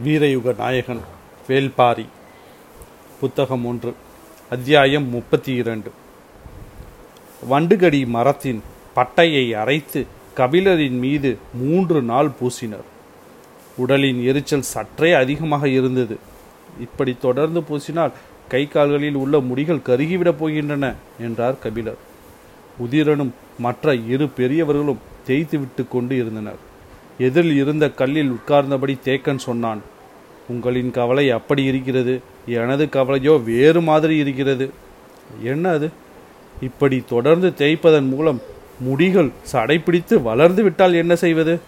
வீரயுக நாயகன் வேல்பாரி புத்தகம் ஒன்று அத்தியாயம் முப்பத்தி இரண்டு வண்டுகடி மரத்தின் பட்டையை அரைத்து கபிலரின் மீது மூன்று நாள் பூசினர். உடலின் எரிச்சல் சற்றே அதிகமாக இருந்தது. இப்படி தொடர்ந்து பூசினால் கை கால்களில் உள்ள முடிகள் கருகிவிடப் போகின்றன என்றார் கபிலர். உதிரனும் மற்ற இரு பெரியவர்களும் தேய்த்து விட்டு கொண்டு இருந்தனர். எதிரில் இருந்த கல்லில் உட்கார்ந்தபடி தேக்கன் சொன்னான் உங்களின் கவலை அப்படி இருக்கிறது. எனது கவலையோ வேறு மாதிரி இருக்கிறது. என்ன அது? இப்படி தொடர்ந்து தேய்ப்பதன் மூலம் முடிகள் சடைப்பிடித்து வளர்ந்து விட்டால் என்ன செய்வது?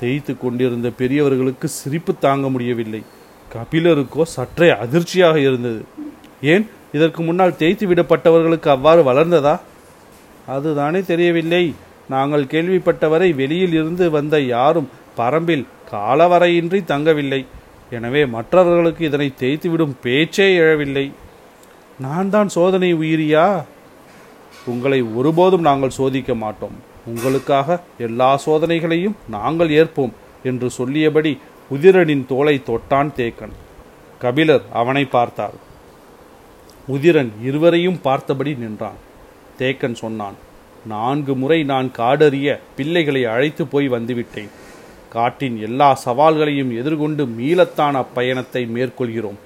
தேய்த்து கொண்டிருந்த பெரியவர்களுக்கு சிரிப்பு தாங்க முடியவில்லை. கபிலருக்கோ சற்றே அதிர்ச்சியாக இருந்தது. ஏன்? இதற்கு முன்னால் தேய்த்து விடப்பட்டவர்களுக்கு அவ்வாறு வளர்ந்ததா? அதுதானே தெரியவில்லை. நாங்கள் கேள்விப்பட்டவரை வெளியில் இருந்து வந்த யாரும் பரம்பில் காலவரையின்றி தங்கவில்லை. எனவே மற்றவர்களுக்கு இதனை தேய்த்துவிடும் பேச்சே எழவில்லை. நான் தான் சோதனை உயிரியா? உங்களை ஒருபோதும் நாங்கள் சோதிக்க மாட்டோம். உங்களுக்காக எல்லா சோதனைகளையும் நாங்கள் ஏற்போம் என்று சொல்லியபடி உதிரனின் தோலை தொட்டான் தேக்கன். கபிலர் அவனை பார்த்தார். உதிரன் இருவரையும் பார்த்தபடி நின்றான். தேக்கன் சொன்னான் நான்கு முறை நான் காடறிய பிள்ளைகளை அழைத்து போய் வந்துவிட்டேன். காட்டின் எல்லா சவால்களையும் எதிர்கொண்டு மீளத்தான் அப்பயணத்தை மேற்கொள்கிறோம்.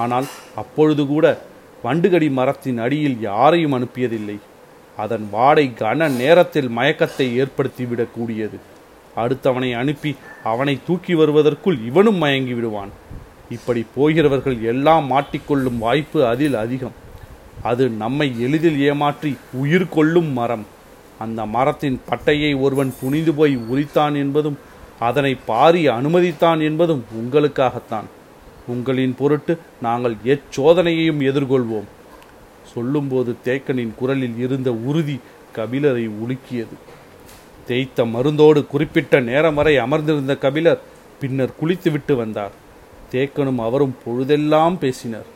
ஆனால் அப்பொழுது கூட வண்டுகடி மரத்தின் அடியில் யாரையும் அனுப்பியதில்லை. அதன் வாடை கன நேரத்தில் மயக்கத்தை ஏற்படுத்திவிடக்கூடியது. அடுத்தவனை அனுப்பி அவனை தூக்கி வருவதற்குள் இவனும் மயங்கி விடுவான் இப்படி போகிறவர்கள் எல்லாம் மாட்டிக்கொள்ளும் வாய்ப்பு அதில் அதிகம். அது நம்மை எளிதில் ஏமாற்றி உயிர் கொள்ளும் மரம். அந்த மரத்தின் பட்டையை ஒருவன் துணிந்து போய் உரித்தான் என்பதும் அதனை பாரி அனுமதித்தான் என்பதும் உங்களுக்காகத்தான். உங்களின் பொருட்டு நாங்கள் எச்சோதனையையும் எதிர்கொள்வோம். சொல்லும்போது தேக்கனின் குரலில் இருந்த உறுதி கபிலரை உலுக்கியது. தேய்த்த மருந்தோடு குறிப்பிட்ட நேரம் வரை அமர்ந்திருந்த கபிலர் பின்னர் குளித்துவிட்டு வந்தார். தேக்கனும் அவரும் பொழுதெல்லாம் பேசினர்.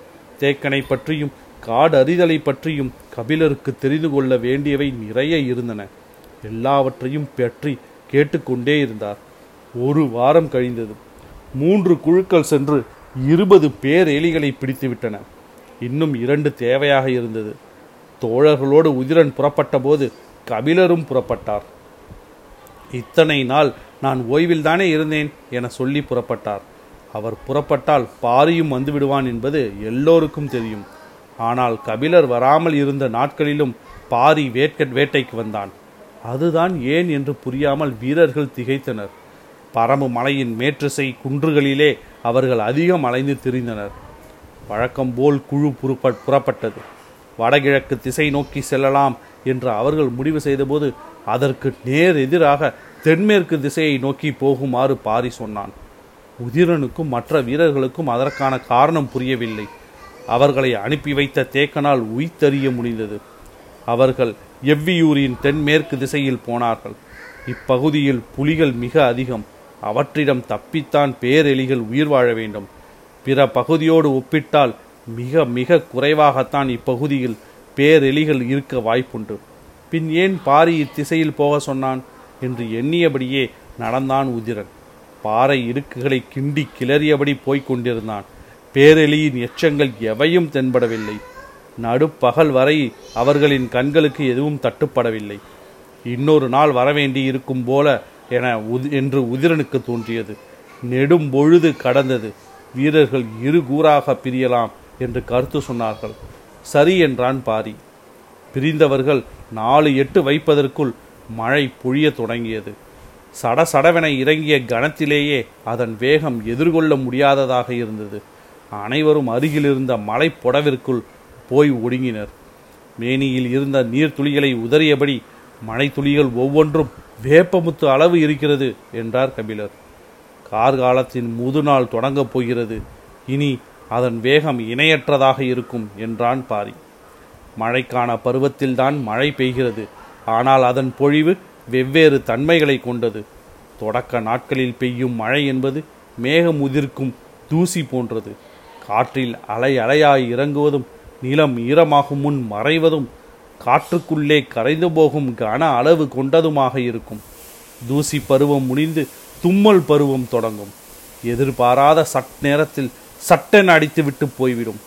தேக்கனை பற்றியும் காடு அறிதலை பற்றியும் கபிலருக்கு தெரிந்து கொள்ள வேண்டியவை நிறைய இருந்தன. எல்லாவற்றையும் பற்றி கேட்டுக்கொண்டே இருந்தார். ஒரு வாரம் கழிந்தது. மூன்று குழுக்கள் சென்று இருபது பேர் எலிகளை பிடித்துவிட்டன. இன்னும் இரண்டு தேவையாக இருந்தது. தோழர்களோடு உதிரன் புறப்பட்ட போது கபிலரும் புறப்பட்டார். இத்தனை நாள் நான் ஓய்வில்தானே இருந்தேன் என சொல்லி புறப்பட்டார். அவர் புறப்பட்டால் பாரியும் வந்துவிடுவான் என்பது எல்லோருக்கும் தெரியும். ஆனால் கபிலர் வராமல் இருந்த நாட்களிலும் பாரி வேட்க வேட்டைக்கு வந்தான். அதுதான் ஏன் என்று புரியாமல் வீரர்கள் திகைத்தனர். பரம்பு மலையின் மேற்றுசை குன்றுகளிலே அவர்கள் அதிகம் அலைந்து திரிந்தனர். வழக்கம் போல் குழு புறப்பட் புறப்பட்டது. வடகிழக்கு திசை நோக்கி செல்லலாம் என்று அவர்கள் முடிவு செய்தபோது அதற்கு நேர் எதிராக தென்மேற்கு திசையை நோக்கி போகுமாறு பாரி சொன்னான். உதிரனுக்கும் மற்ற வீரர்களுக்கும் அதற்கான காரணம் புரியவில்லை. அவர்களை அனுப்பி வைத்த தேக்கனால் உய்தறிய முடிந்தது. அவர்கள் எவ்வியூரின் தென்மேற்கு திசையில் போனார்கள். இப்பகுதியில் புலிகள் மிக அதிகம். அவற்றிடம் தப்பித்தான் பேரெலிகள் உயிர் வாழ வேண்டும். பிற பகுதியோடு ஒப்பிட்டால் மிக மிக குறைவாகத்தான் இப்பகுதியில் பேரெலிகள் இருக்க வாய்ப்புண்டு. பின் ஏன் பாரி இத்திசையில் போக சொன்னான்? என்று எண்ணியபடியே நடந்தான் உதிரன். பாறை இடுக்குகளை கிண்டி கிளறியபடி போய்க் கொண்டிருந்தான். பேரெலியின் எச்சங்கள் எவையும் தென்படவில்லை. நடுப்பகல் வரை அவர்களின் கண்களுக்கு எதுவும் தட்டுப்படவில்லை. இன்னொரு நாள் வரவேண்டி இருக்கும் போல என உதி என்று உதிரனுக்கு தோன்றியது. நெடும் பொழுது கடந்தது. வீரர்கள் இரு கூறாக பிரியலாம் என்று கருத்து சொன்னார்கள். சரி என்றான் பாரி. பிரிந்தவர்கள் நாலு எட்டு வைப்பதற்குள் மழை பொழிய தொடங்கியது. சடசடவென இறங்கிய கணத்திலேயே அதன் வேகம் எதிர்கொள்ள முடியாததாக இருந்தது. அனைவரும் அருகில் இருந்த மலைப்பொடவிற்குள் போய் ஒடுங்கினர். மேனியில் இருந்த நீர்த்துளிகளை உதறியபடி மழை துளிகள் ஒவ்வொன்றும் வேப்பமுத்து அளவு இருக்கிறது என்றார் கபிலர். கார்காலத்தின் முதுநாள் தொடங்கப் போகிறது. இனி அதன் வேகம் இணையற்றதாக இருக்கும் என்றான் பாரி. மழைக்கான பருவத்தில்தான் மழை பெய்கிறது. ஆனால் அதன் பொழிவு வெவ்வேறு தன்மைகளை கொண்டது. தொடக்க நாட்களில் பெய்யும் மழை என்பது மேகம் உதிர்க்கும் தூசி போன்றது. காற்றில் அலை அலையாய் இறங்குவதும் நிலம் ஈரமாகும் முன் மறைவதும் காற்றுக்குள்ளே கரைந்து போகும் கன அளவு கொண்டதுமாக இருக்கும். தூசி பருவம் முடிந்து தும்மல் பருவம் தொடங்கும். எதிர்பாராத சட் நேரத்தில் சட்டென அடித்து விட்டு போய்விடும்.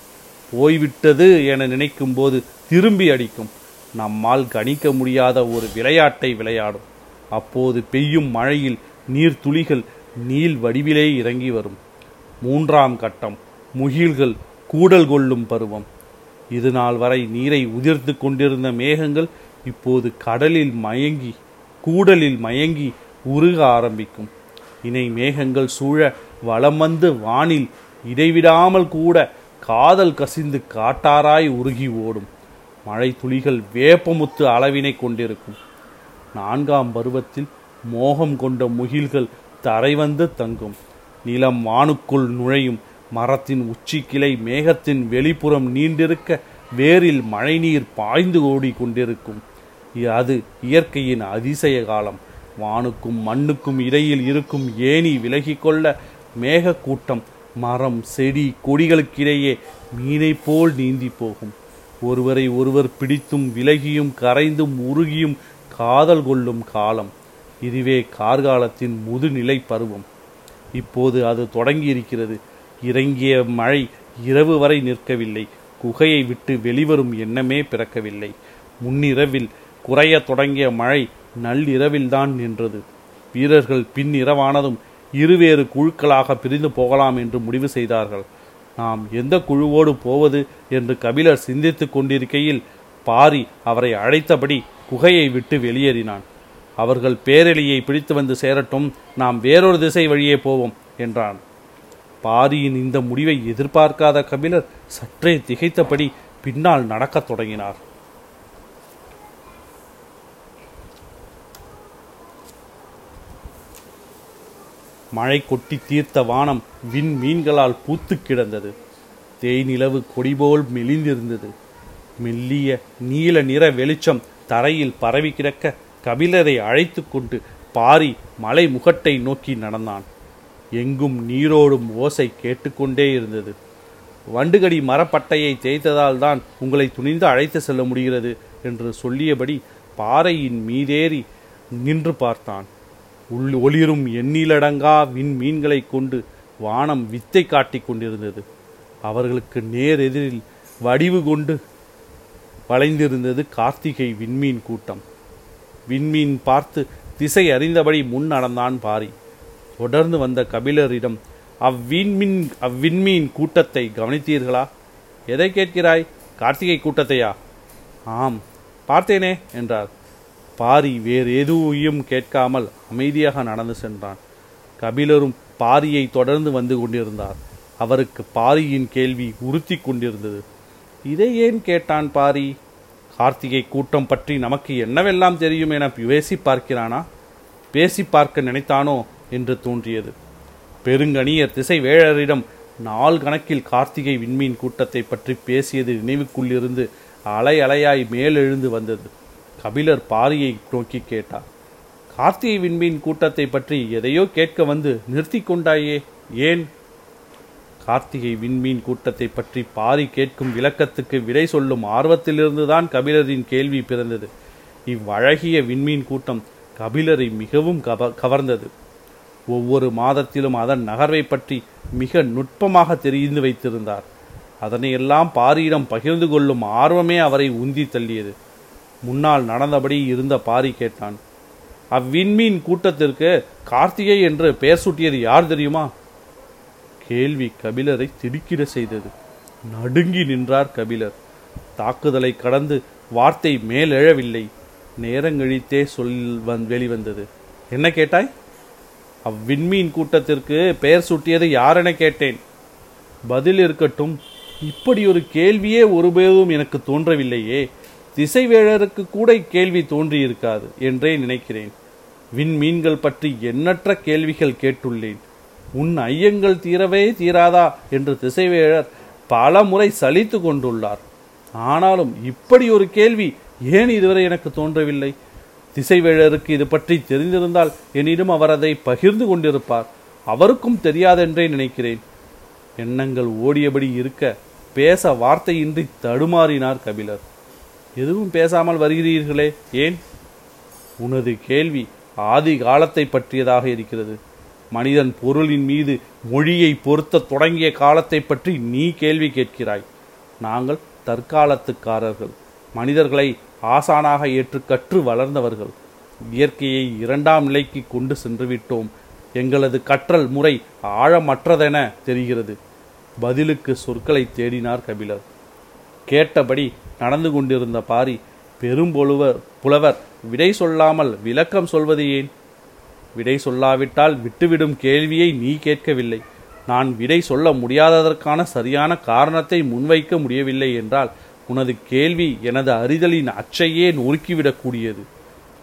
போய்விட்டது என நினைக்கும் போது திரும்பி அடிக்கும். நம்மால் கணிக்க முடியாத ஒரு விளையாட்டை விளையாடும். அப்போது பெய்யும் மழையில் நீர்த்துளிகள் நீள் வடிவிலே இறங்கி வரும். மூன்றாம் கட்டம். முகில்கள் கூடல் கொள்ளும் பருவம். இது நாள் வரை நீரை உதிர்த்து கொண்டிருந்த மேகங்கள் இப்போது கடலில் மயங்கி கூடலில் மயங்கி உருக ஆரம்பிக்கும். இணை மேகங்கள் சூழ வளம் வந்து வானில் இடைவிடாமல் கூட காதல் கசிந்து காட்டாராய் உருகி ஓடும். மழை துளிகள் வேப்பமுத்து அளவினை கொண்டிருக்கும். நான்காம் பருவத்தில் மோகம் கொண்ட முகில்கள் தரை வந்து தங்கும். நிலம் வானுக்குள் நுழையும் மரத்தின் உச்சி கிளை மேகத்தின் வெளிப்புறம் நீண்டிருக்க வேரில் மழைநீர் பாய்ந்து ஓடி கொண்டிருக்கும் அது இயற்கையின் அதிசய காலம். வானுக்கும் மண்ணுக்கும் இடையில் இருக்கும் ஏணி விலகிக்கொள்ள மேகக்கூட்டம் மரம் செடி கொடிகளுக்கிடையே மீனை போல் நீந்தி போகும். ஒருவரை ஒருவர் பிடித்தும் விலகியும் கரைந்தும் உருகியும் காதல் கொள்ளும் காலம். இதுவே கார்காலத்தின் முதுநிலை பருவம். இப்போது அது தொடங்கி இருக்கிறது இறங்கிய மழை இரவு வரை நிற்கவில்லை. குகையை விட்டு வெளிவரும் எண்ணமே பிறக்கவில்லை. முன்னிரவில் குறையத் தொடங்கிய மழை நள்ளிரவில்தான் நின்றது. வீரர்கள் பின் இரவானதும் இருவேறு குழுக்களாக பிரிந்து போகலாம் என்று முடிவு செய்தார்கள். நாம் எந்த குழுவோடு போவது என்று கபிலர் சிந்தித்துக் கொண்டிருக்கையில் பாரி அவரை அழைத்தபடி குகையை விட்டு வெளியேறினான். அவர்கள் பேரெளியை பிடித்து வந்து சேரட்டும் நாம் வேறொரு திசை வழியே போவோம் என்றான். பாரியின் இந்த முடிவை எதிர்பார்க்காத கபிலர் சற்றே திகைத்தபடி பின்னால் நடக்கத் தொடங்கினார். மழை கொட்டி தீர்த்த வானம் விண் மீன்களால் பூத்து கிடந்தது. தேய்நிலவு கொடிபோல் மெலிந்திருந்தது. மெல்லிய நீல நிற வெளிச்சம் தரையில் பரவி கிடக்க கபிலரை அழைத்து கொண்டு பாரி மலை முகட்டை நோக்கி நடந்தான். எங்கும் நீரோடும் ஓசை கேட்டுக்கொண்டே இருந்தது. வண்டுகடி மரப்பட்டையை தேய்த்ததால் தான் உங்களை துணிந்து அழைத்து செல்ல முடிகிறது என்று சொல்லியபடி பாறையின் மீதேறி நின்று பார்த்தான். உள் ஒளிரும் எண்ணிலடங்கா விண்மீன்களை கொண்டு வானம் வித்தை காட்டிக் கொண்டிருந்தது. அவர்களுக்கு நேர் எதிரில் வடிவு கொண்டு வளைந்திருந்தது கார்த்திகை விண்மீன் கூட்டம். விண்மீன் பார்த்து திசை அறிந்தபடி முன் நடந்தான் பாரி. தொடர்ந்து வந்த கபிலரிடம் அவ்விண்மீன் அவ்விண்மீன் கூட்டத்தை கவனித்தீர்களா? எதை கேட்கிறாய்? கார்த்திகை கூட்டத்தையா? ஆம் பார்த்தேனே என்றார். பாரி வேறு எதுவும் கேட்காமல் அமைதியாக நடந்து சென்றான். கபிலரும் பாரியை தொடர்ந்து வந்து கொண்டிருந்தார். அவருக்கு பாரியின் கேள்வி உறுத்தி கொண்டிருந்தது. இதை ஏன் கேட்டான் பாரி? கார்த்திகை கூட்டம் பற்றி நமக்கு என்னவெல்லாம் தெரியும் என பேசி பார்க்கிறானா? பேசி பார்க்க நினைத்தானோ? என்று தோன்றியது. பெருங்கணியர் திசை வேழரிடம் நாள் கணக்கில் கார்த்திகை விண்மீன் கூட்டத்தை பற்றி பேசியது நினைவுக்குள்ளிருந்து அலை அலையாய் மேலெழுந்து வந்தது. கபிலர் பாரியை நோக்கி கேட்டார் கார்த்திகை விண்மீன் கூட்டத்தை பற்றி எதையோ கேட்க வந்து நிறுத்தி கொண்டாயே ஏன்? கார்த்திகை விண்மீன் கூட்டத்தை பற்றி பாரி கேட்கும் விளக்கத்துக்கு விடை சொல்லும் ஆர்வத்திலிருந்துதான் கபிலரின் கேள்வி பிறந்தது. இவ்வழகிய விண்மீன் கூட்டம் கபிலரை மிகவும் கவர்ந்தது. ஒவ்வொரு மாதத்திலும் அதன் நகர்வை பற்றி மிக நுட்பமாக தெரிந்து வைத்திருந்தார். அதனையெல்லாம் பாரியிடம் பகிர்ந்து கொள்ளும் ஆர்வமே அவரை உந்தி தள்ளியது. முன்னால் நடந்தபடி இருந்த பாரி கேட்டான் அவ்விண்மீன் கூட்டத்திற்கு கார்த்திகை என்று பெயர் சூட்டியது யார் தெரியுமா? கேள்வி கபிலரை திடுக்கிட செய்தது. நடுங்கி நின்றார் கபிலர். தாக்குதலை கடந்து வார்த்தை மேலெழவில்லை. நேரங்கழித்தே சொல் வந் வெளிவந்தது. என்ன கேட்டாய்? அவ்விண்மீன் கூட்டத்திற்கு பெயர் சூட்டியது யாரென கேட்டேன். பதில் இருக்கட்டும். இப்படி ஒரு கேள்வியே ஒருபோதும் எனக்கு தோன்றவில்லையே. திசைவேழருக்கு கூட கேள்வி தோன்றியிருக்காது என்றே நினைக்கிறேன். விண்மீன்கள் பற்றி எண்ணற்ற கேள்விகள் கேட்டுள்ளேன். உன் ஐயங்கள் தீரவே தீராதா என்று திசைவேழர் பல முறை சலித்து கொண்டுள்ளார். ஆனாலும் இப்படி ஒரு கேள்வி ஏன் இதுவரை எனக்கு தோன்றவில்லை? திசைவேழருக்கு இது பற்றி தெரிந்திருந்தால் என்னிடம் அவர் அதை பகிர்ந்து கொண்டிருப்பார். அவருக்கும் தெரியாதென்றே நினைக்கிறேன். எண்ணங்கள் ஓடியபடி இருக்க பேச வார்த்தையின்றி தடுமாறினார் கபிலர். எதுவும் பேசாமல் வருகிறீர்களே ஏன்? உனது கேள்வி ஆதி காலத்தை பற்றியதாக இருக்கிறது. மனிதன் பொருளின் மீது மொழியை பொருத்த தொடங்கிய காலத்தை பற்றி நீ கேள்வி கேட்கிறாய். நாங்கள் தற்காலத்துக்காரர்கள். மனிதர்களை ஆசானாக ஏற்று கற்று வளர்ந்தவர்கள் இயற்கையை இரண்டாம் நிலைக்கு கொண்டு சென்று விட்டோம் எங்களது கற்றல் முறை ஆழமற்றதென தெரிகிறது. பதிலுக்கு சொற்களை தேடினார் கபிலர். கேட்டபடி நடந்து கொண்டிருந்த பாரி பெரும்பொழுவர் புலவர் விடை சொல்லாமல் விளக்கம் சொல்வது ஏன்? விடை சொல்லாவிட்டால் விட்டுவிடும் கேள்வியை நீ கேட்கவில்லை. நான் விடை சொல்ல முடியாததற்கான சரியான காரணத்தை முன்வைக்க முடியவில்லை என்றால் உனது கேள்வி எனது அறிதலின் அச்சையே நொறுக்கிவிடக்கூடியது.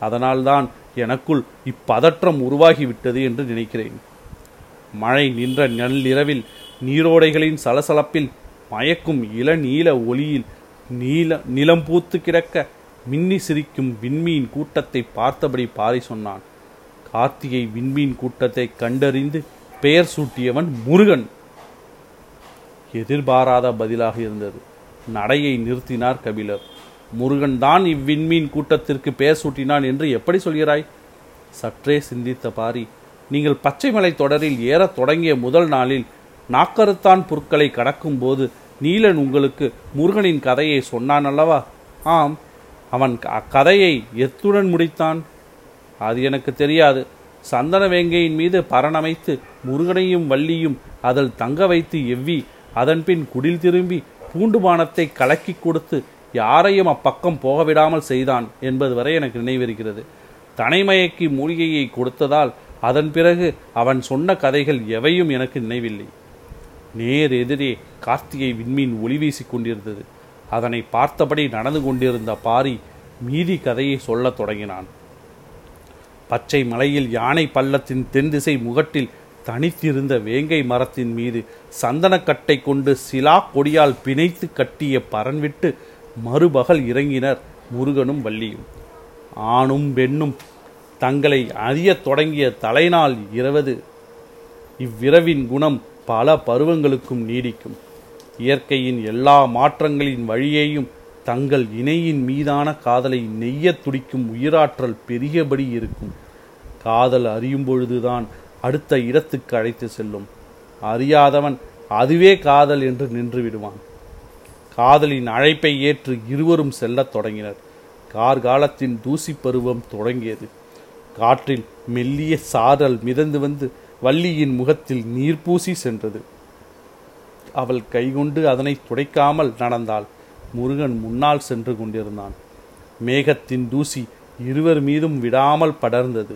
அதனால்தான் எனக்குள் இப்பதற்றம் உருவாகிவிட்டது என்று நினைக்கிறேன். மழை நின்ற நள்ளிரவில் நீரோடைகளின் சலசலப்பில் மயக்கும் இளநீல ஒளியில் நீல நிலம் பூத்து கிடக்க மின்னி சிரிக்கும் விண்மீன் கூட்டத்தை பார்த்தபடி பாரி சொன்னான். கார்த்திகை விண்மீன் கூட்டத்தை கண்டறிந்து பெயர் சூட்டியவன் முருகன். எதிர்பாராத பதிலாக இருந்தது. நடையை நிறுத்தினார் கபிலர். முருகன் தான் இவ்விண்மீன் கூட்டத்திற்கு பெயர் சூட்டினான் என்று எப்படி சொல்கிறாய்? சற்றே சிந்தித்த பாரி நீங்கள் பச்சைமலை தொடரில் ஏறத் தொடங்கிய முதல் நாளில் நாக்கருத்தான் புற்களை கடக்கும்போது நீலன் உங்களுக்கு முருகனின் கதையை சொன்னான் அல்லவா? ஆம் அவன் அக்கதையை எத்துடன் முடித்தான். அது எனக்கு தெரியாது. சந்தன வேங்கையின் மீது பரணமைத்து முருகனையும் வள்ளியும் அதில் தங்க வைத்து எவ்வி அதன்பின் குடில் திரும்பி பூண்டுமானத்தை கலக்கி கொடுத்து யாரையும் அப்பக்கம் போக விடாமல் செய்தான் என்பது வரை எனக்கு நினைவிருக்கிறது. தனைமயக்கி மூலிகையை கொடுத்ததால் அதன் பிறகு அவன் சொன்ன கதைகள் எவையும் எனக்கு நினைவில்லை. நேர் எதிரே கார்த்திகை விண்மீன் ஒளி வீசி கொண்டிருந்தது. அதனை பார்த்தபடி நடந்து கொண்டிருந்த பாரி மீதி கதையை சொல்லத் தொடங்கினான். பச்சை மலையில் யானை பள்ளத்தின் தென் திசை முகட்டில் தனித்திருந்த வேங்கை மரத்தின் மீது சந்தனக்கட்டை கொண்டு சிலா கொடியால் பிணைத்து கட்டிய பரன்விட்டு மறுபகல் இறங்கினர் முருகனும் வள்ளியும். ஆணும் பெண்ணும் தங்களை அறியத் தொடங்கிய தலைநாள் இரவது இவ்விரவின் குணம் பல பருவங்களுக்கும் நீடிக்கும். இயற்கையின் எல்லா மாற்றங்களின் வழியேயும் தங்கள் இணையின் மீதான காதலை நெய்யத் துடிக்கும் உயிராற்றல் பெரியபடி இருக்கும். காதல் அறியும் பொழுதுதான் அடுத்த இடத்துக்கு அழைத்து செல்லும். அறியாதவன் அதுவே காதல் என்று நின்று விடுவான். காதலின் அழைப்பை ஏற்று இருவரும் செல்லத் தொடங்கினர். கார்காலத்தின் தூசி பருவம் தொடங்கியது. காற்றில் மெல்லிய சாரல் மிதந்து வந்து வள்ளியின் முகத்தில் நீர் பூசி சென்றது. அவள் கைகொண்டு அதனை துடைக்காமல் நடந்தாள். முருகன் முன்னால் சென்று கொண்டிருந்தான். மேகத்தின் தூசி இருவர் மீதும் விடாமல் படர்ந்தது.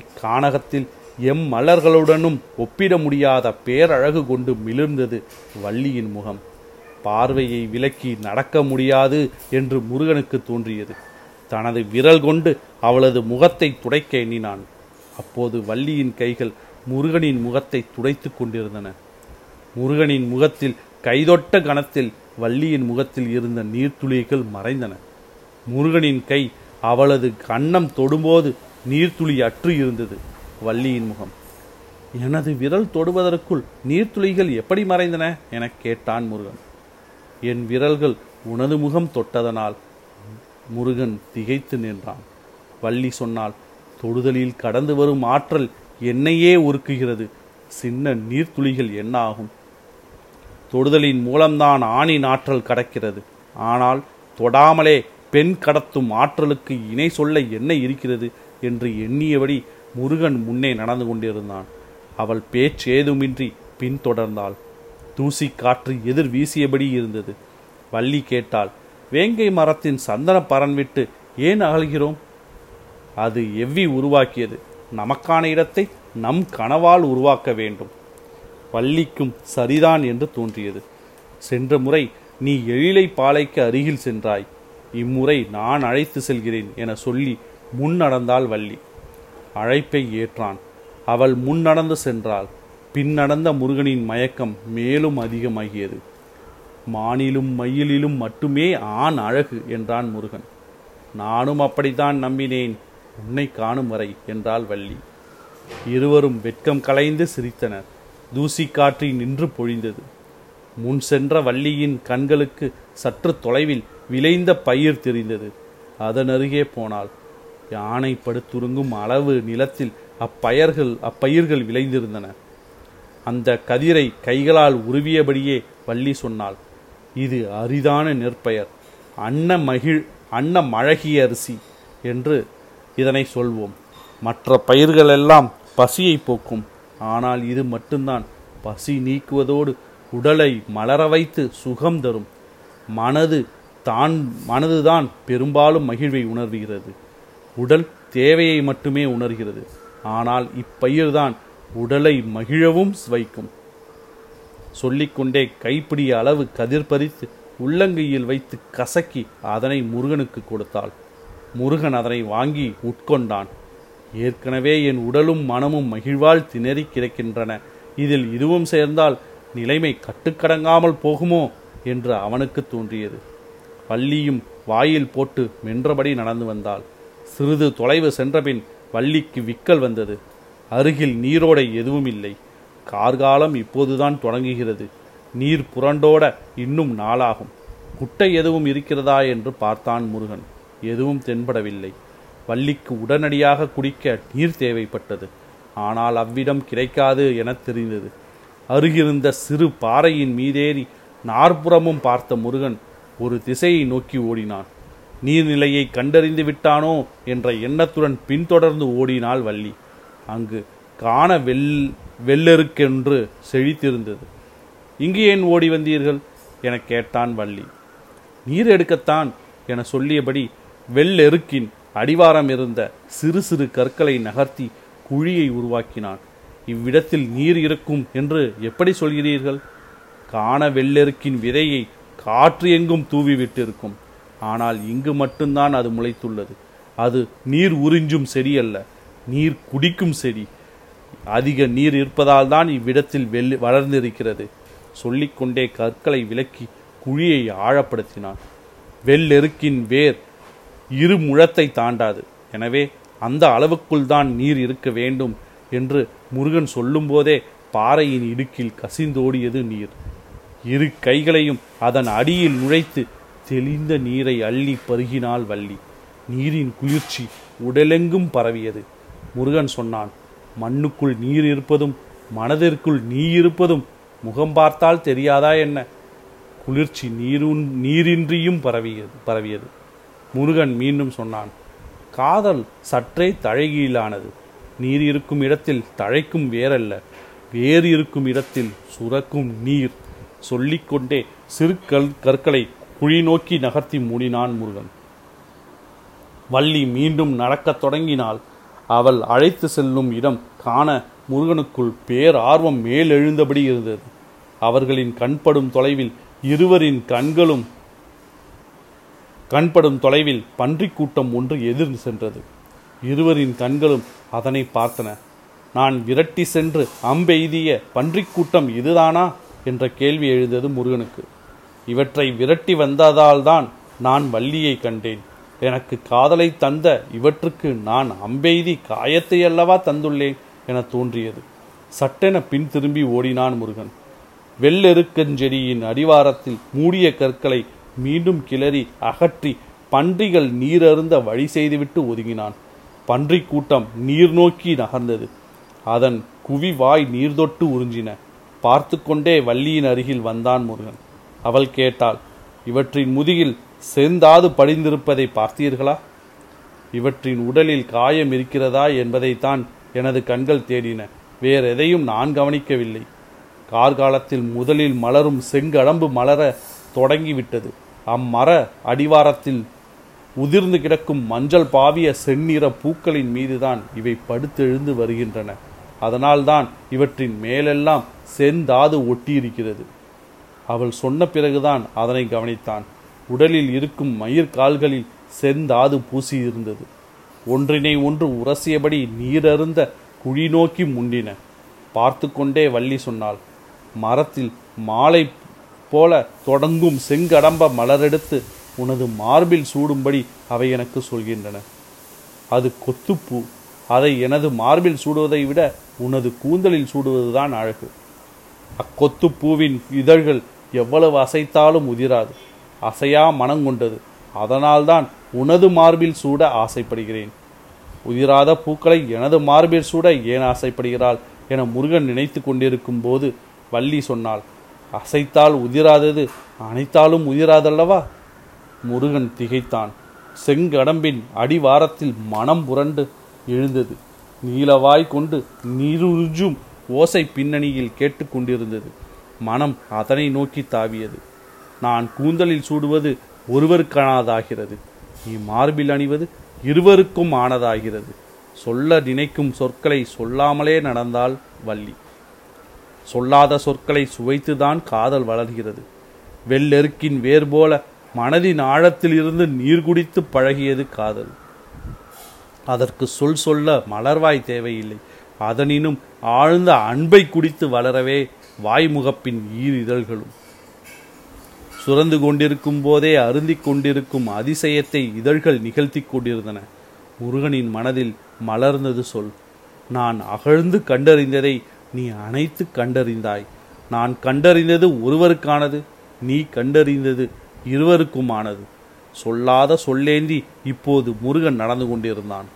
இக்கானகத்தில் எம் மலர்களுடனும் ஒப்பிட முடியாத பேரழகு கொண்டு மிளிர்ந்தது வள்ளியின் முகம். பார்வையை விலக்கி நடக்க முடியாது என்று முருகனுக்கு தோன்றியது. தனது விரல் கொண்டு அவளது முகத்தை துடைக்க எண்ணினான். அப்போது வள்ளியின் கைகள் முருகனின் முகத்தை துடைத்துக் கொண்டிருந்தன. முருகனின் முகத்தில் கைதொட்ட கணத்தில் வள்ளியின் முகத்தில் இருந்த நீர்த்துளிகள் மறைந்தன. முருகனின் கை அவளது கன்னம் தொடும்போது நீர்த்துளி அற்று இருந்தது. வள்ளியின் முகம். எனது விரல் தொடுவதற்குள் நீர்த்துளிகள் எப்படி மறைந்தன எனக் கேட்டான் முருகன். என் விரல்கள் உனது முகம் தொட்டதனால் முருகன் திகைத்து நின்றான். வள்ளி சொன்னால் தொடுதலில் கடந்து வரும் ஆற்றல் என்னையே உருக்குகிறது. சின்ன நீர்த்துளிகள் என்ன ஆகும் தொடுதலின் மூலம்தான் ஆணின் ஆற்றல் கடக்கிறது. ஆனால் தொடாமலே பெண் கடத்தும் ஆற்றலுக்கு இணை சொல்ல என்ன இருக்கிறது? என்று எண்ணியபடி முருகன் முன்னே நடந்து கொண்டிருந்தான். அவள் பேச்சேதுமின்றி பின்தொடர்ந்தாள். தூசி காற்று எதிர் வீசியபடி இருந்தது. வள்ளி கேட்டாள் வேங்கை மரத்தின் சந்தன பரன் விட்டு ஏன் அகழ்கிறோம் அது எவ்வி உருவாக்கியது? நமக்கான இடத்தை நம் கனவால் உருவாக்க வேண்டும். வள்ளிக்கும் சரிதான் என்று தோன்றியது. சென்ற முறை நீ எழிலை பாலைக்கு அருகில் சென்றாய். இம்முறை நான் அழைத்து செல்கிறேன் என சொல்லி முன் நடந்தாள் வள்ளி. அழைப்பை ஏற்றான். அவள் முன் நடந்து சென்றாள். பின் நடந்த முருகனின் மயக்கம் மேலும் அதிகமாகியது. மானிலும் மயிலிலும் மட்டுமே ஆண் அழகு என்றான் முருகன். நானும் அப்படித்தான் நம்பினேன். உன்னை காணும் வரை என்றாள் வள்ளி. இருவரும் வெட்கம் கலைந்து சிரித்தனர். தூசி காற்றி நின்று பொழிந்தது. முன் சென்ற வள்ளியின் கண்களுக்கு சற்று தொலைவில் விளைந்த பயிர் தெரிந்தது. அதன் அருகே போனாள். யானை படுத்துருங்கும் அளவு நிலத்தில் அப்பயர்கள் அப்பயிர்கள் விளைந்திருந்தன. அந்த கதிரை கைகளால் உருவியபடியே வள்ளி சொன்னாள் இது அரிதான நெற்பயர். அன்ன மகிழ் அன்ன மழகிய அரிசி என்று இதனை சொல்வோம். மற்ற பயிர்களெல்லாம் பசியை போக்கும். ஆனால் இது மட்டும்தான். பசி நீக்குவதோடு உடலை மலர வைத்து சுகம் தரும். மனது தான் மனதுதான் பெரும்பாலும் மகிழ்வை உணர்கிறது. உடல் தேவையை மட்டுமே உணர்கிறது. ஆனால் இப்பயிர்தான் உடலை மகிழவும் வைக்கும் சொல்லிக்கொண்டே கைப்பிடிய அளவு கதிர் பறித்து உள்ளங்கையில் வைத்து கசக்கி அதனை முருகனுக்கு கொடுத்தாள். முருகன் அதனை வாங்கி உட்கொண்டான். ஏற்கனவே என் உடலும் மனமும் மகிழ்வால் திணறி கிடக்கின்றன. இதில் இதுவும் சேர்ந்தால் நிலைமை கட்டுக்கடங்காமல் போகுமோ என்று அவனுக்கு தோன்றியது. பள்ளியும் வாயில் போட்டு மென்றபடி நடந்து வந்தாள். சிறிது தொலைவு சென்றபின் வள்ளிக்கு விக்கல் வந்தது. அருகில் நீரோடை எதுவும் இல்லை. கார்காலம் இப்போதுதான் தொடங்குகிறது. நீர் புரண்டோட இன்னும் நாளாகும். குட்டை எதுவும் இருக்கிறதா என்று பார்த்தான் முருகன். எதுவும் தென்படவில்லை. வள்ளிக்கு உடனடியாக குடிக்க நீர் தேவைப்பட்டது. ஆனால் அவ்விடம் கிடைக்காது என தெரிந்தது. அருகிருந்த சிறு பாறையின் மீதேறி நாற்புறமும் பார்த்த முருகன் ஒரு திசையை நோக்கி ஓடினான். நீர்நிலையை கண்டறிந்து விட்டானோ என்ற எண்ணத்துடன் பின்தொடர்ந்து ஓடினாள் வள்ளி. அங்கு காண வெள் வெள்ளெருக்கென்று செழித்திருந்தது. இங்கு ஏன் ஓடி வந்தீர்கள்? எனக் கேட்டான் வள்ளி. நீர் எடுக்கத்தான் என சொல்லியபடி வெள்ளெருக்கின் அடிவாரம் இருந்த சிறு சிறு கற்களை நகர்த்தி குழியை உருவாக்கினான். இவ்விடத்தில் நீர் இருக்கும் என்று எப்படி சொல்கிறீர்கள்? காண வெள்ளெருக்கின் விதையை காற்று எங்கும் தூவி விட்டிருக்கும். ஆனால் இங்கு மட்டும்தான் அது முளைத்துள்ளது. அது நீர் உறிஞ்சும் செடி அல்ல நீர் குடிக்கும் செடி. அதிக நீர் இருப்பதால் தான் இவ்விடத்தில் வெள்ளி வளர்ந்திருக்கிறது. சொல்லிக்கொண்டே கற்களை விலக்கி குழியை ஆழப்படுத்தினான். வெள்ளெருக்கின் வேர் இரு முழத்தை தாண்டாது. எனவே அந்த அளவுக்குள் தான் நீர் இருக்க வேண்டும் என்று முருகன் சொல்லும்போதே பாறையின் இடுக்கில் கசிந்தோடியது நீர். இரு கைகளையும் அதன் அடியில் நுழைத்து தெளிந்த நீரை அள்ளி பருகினாள் வள்ளி. நீரின் குளிர்ச்சி உடலெங்கும் பரவியது. முருகன் சொன்னான் மண்ணுக்குள் நீர் இருப்பதும் மனதிற்குள் நீ இருப்பதும் முகம் பார்த்தால் தெரியாதா என்ன? குளிர்ச்சி நீரும் நீரின்றியும் பரவியது பரவியது. முருகன் மீண்டும் சொன்னான் காதல் சற்றே தழைகீழானது. நீர் இருக்கும் இடத்தில் தழைக்கும் வேறல்ல. வேறு இருக்கும் இடத்தில் சுரக்கும் நீர். சொல்லிக்கொண்டே சிறு கல் கற்களை குழி நோக்கி நகர்த்தி மூடினான் முருகன். வள்ளி மீண்டும் நடக்கத் தொடங்கினால் அவள் அழைத்து செல்லும் இடம் காண முருகனுக்குள் பேர் ஆர்வம் மேலெழுந்தபடி இருந்தது. அவர்களின் கண்படும் தொலைவில் இருவரின் கண்களும் கண்படும் தொலைவில் பன்றிக் கூட்டம் ஒன்று எதிர்ந்து சென்றது. இருவரின் கண்களும் அதனை பார்த்தன. நான் விரட்டி சென்று அம்பெய்திய பன்றிக் கூட்டம் இதுதானா? என்ற கேள்வி எழுந்தது முருகனுக்கு. இவற்றை விரட்டி வந்ததால்தான் நான் வள்ளியை கண்டேன். எனக்கு காதலை தந்த இவற்றுக்கு நான் அம்பெய்தி காயத்தை அல்லவா தந்துள்ளேன் என தோன்றியது. சட்டென பின் திரும்பி ஓடினான் முருகன். வெள்ளெருக்கஞ்செடியின் அடிவாரத்தில் மூடிய கற்களை மீண்டும் கிளறி அகற்றி பன்றிகள் நீரருந்த வழி செய்துவிட்டு ஒதுங்கினான். பன்றிக் கூட்டம் நீர் நோக்கி நகர்ந்தது. அதன் குவி வாய் நீர்தொட்டு உறிஞ்சின. பார்த்து கொண்டே வள்ளியின் அருகில் வந்தான் முருகன். அவள் கேட்டாள் இவற்றின் முதுகில் செந்தாது படிந்திருப்பதை பார்த்தீர்களா? இவற்றின் உடலில் காயம் இருக்கிறதா என்பதைத்தான் எனது கண்கள் தேடின. வேறெதையும் நான் கவனிக்கவில்லை. கார்காலத்தில் முதலில் மலரும் செங்கடம்பு மலர தொடங்கிவிட்டது. அம்மர அடிவாரத்தில் உதிர்ந்து கிடக்கும் மஞ்சள் பாவிய செந்நிற பூக்களின் மீதுதான் இவை படுத்தெழுந்து வருகின்றன. அதனால்தான் இவற்றின் மேலெல்லாம் செந்தாது ஒட்டியிருக்கிறது. அவள் சொன்ன பிறகுதான் அதனை கவனித்தான். உடலில் இருக்கும் மயிர் கால்களில் செந்தாது பூசியிருந்தது. ஒன்றினை ஒன்று உரசியபடி நீரருந்த குழி நோக்கி முண்டின பார்த்து கொண்டே வள்ளி சொன்னாள் மரத்தில் மாலை போல தொடங்கும் செங்கடம்ப மலரெடுத்து உனது மார்பில் சூடும்படி அவை எனக்கு சொல்கின்றன. அது கொத்துப்பூ. அதை எனது மார்பில் சூடுவதை விட உனது கூந்தலில் சூடுவதுதான் அழகு. அக்கொத்துப்பூவின் இதழ்கள் எவ்வளவு அசைத்தாலும் உதிராது. அசையா மனம் கொண்டது. அதனால்தான் உனது மார்பில் சூட ஆசைப்படுகிறேன். உதிராத பூக்களை எனது மார்பில் சூட ஏன் ஆசைப்படுகிறாள் என முருகன் நினைத்து கொண்டிருக்கும் போது வள்ளி சொன்னாள். அசைத்தால் உதிராதது அனைத்தாலும் உதிராதல்லவா? முருகன் திகைத்தான். செங்கடம்பின் அடிவாரத்தில் மனம் புரண்டு எழுந்தது. நீலவாய் கொண்டு நீருஞ்சும் ஓசை பின்னணியில் கேட்டுக்கொண்டிருந்தது மனம் அதனை நோக்கி தாவியது. நான் கூந்தலில் சூடுவது ஒருவருக்கானதாகிறது. நீ மார்பில் அணிவது இருவருக்கும் ஆனதாகிறது. சொல்ல நினைக்கும் சொற்களை சொல்லாமலே நடந்தால் வள்ளி. சொல்லாத சொற்களை சுவைத்துதான் காதல் வளர்கிறது. வெள்ளெருக்கின் வேர் போல மனதின் ஆழத்திலிருந்து நீர் குடித்து பழகியது காதல். அதற்கு சொல் சொல்ல மலர்வாய் தேவையில்லை. அதனினும் ஆழ்ந்த அன்பை குடித்து வளரவே வாய்முகப்பின் ஈரிதழ்களும் சுரந்து கொண்டிருக்கும் போதே அருந்திக் கொண்டிருக்கும் அதிசயத்தை இதழ்கள் நிகழ்த்தி கொண்டிருந்தன. முருகனின் மனதில் மலர்ந்தது சொல் நான் அகழ்ந்து கண்டறிந்ததை நீ அனைத்து கண்டறிந்தாய். நான் கண்டறிந்தது ஒருவருக்கானது நீ கண்டறிந்தது இருவருக்குமானது. சொல்லாத சொல்லேந்தி இப்போது முருகன் நடந்து கொண்டிருந்தான்.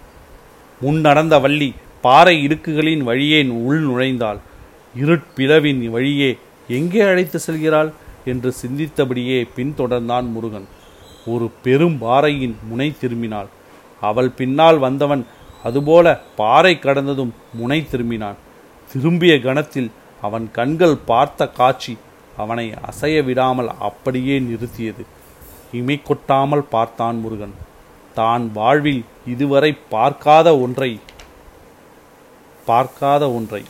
முன் நடந்த வள்ளி பாறை இடுக்குகளின் வழியே உள் நுழைந்தாள். இருட்பிளவின் வழியே எங்கே அழைத்து செல்கிறாள் என்று சிந்தித்தபடியே பின்தொடர்ந்தான் முருகன். ஒரு பெரும் பாறையின் முனை திரும்பினாள். அவள் பின்னால் வந்தவன் அதுபோல பாறை கடந்ததும் முனை திரும்பினான். திரும்பிய கணத்தில் அவன் கண்கள் பார்த்த காட்சி அவனை அசைய விடாமல் அப்படியே நிறுத்தியது. இமை கொட்டாமல் பார்த்தான் முருகன். தான் வாழ்வில் இதுவரை பார்க்காத ஒன்றை பார்க்காத ஒன்றை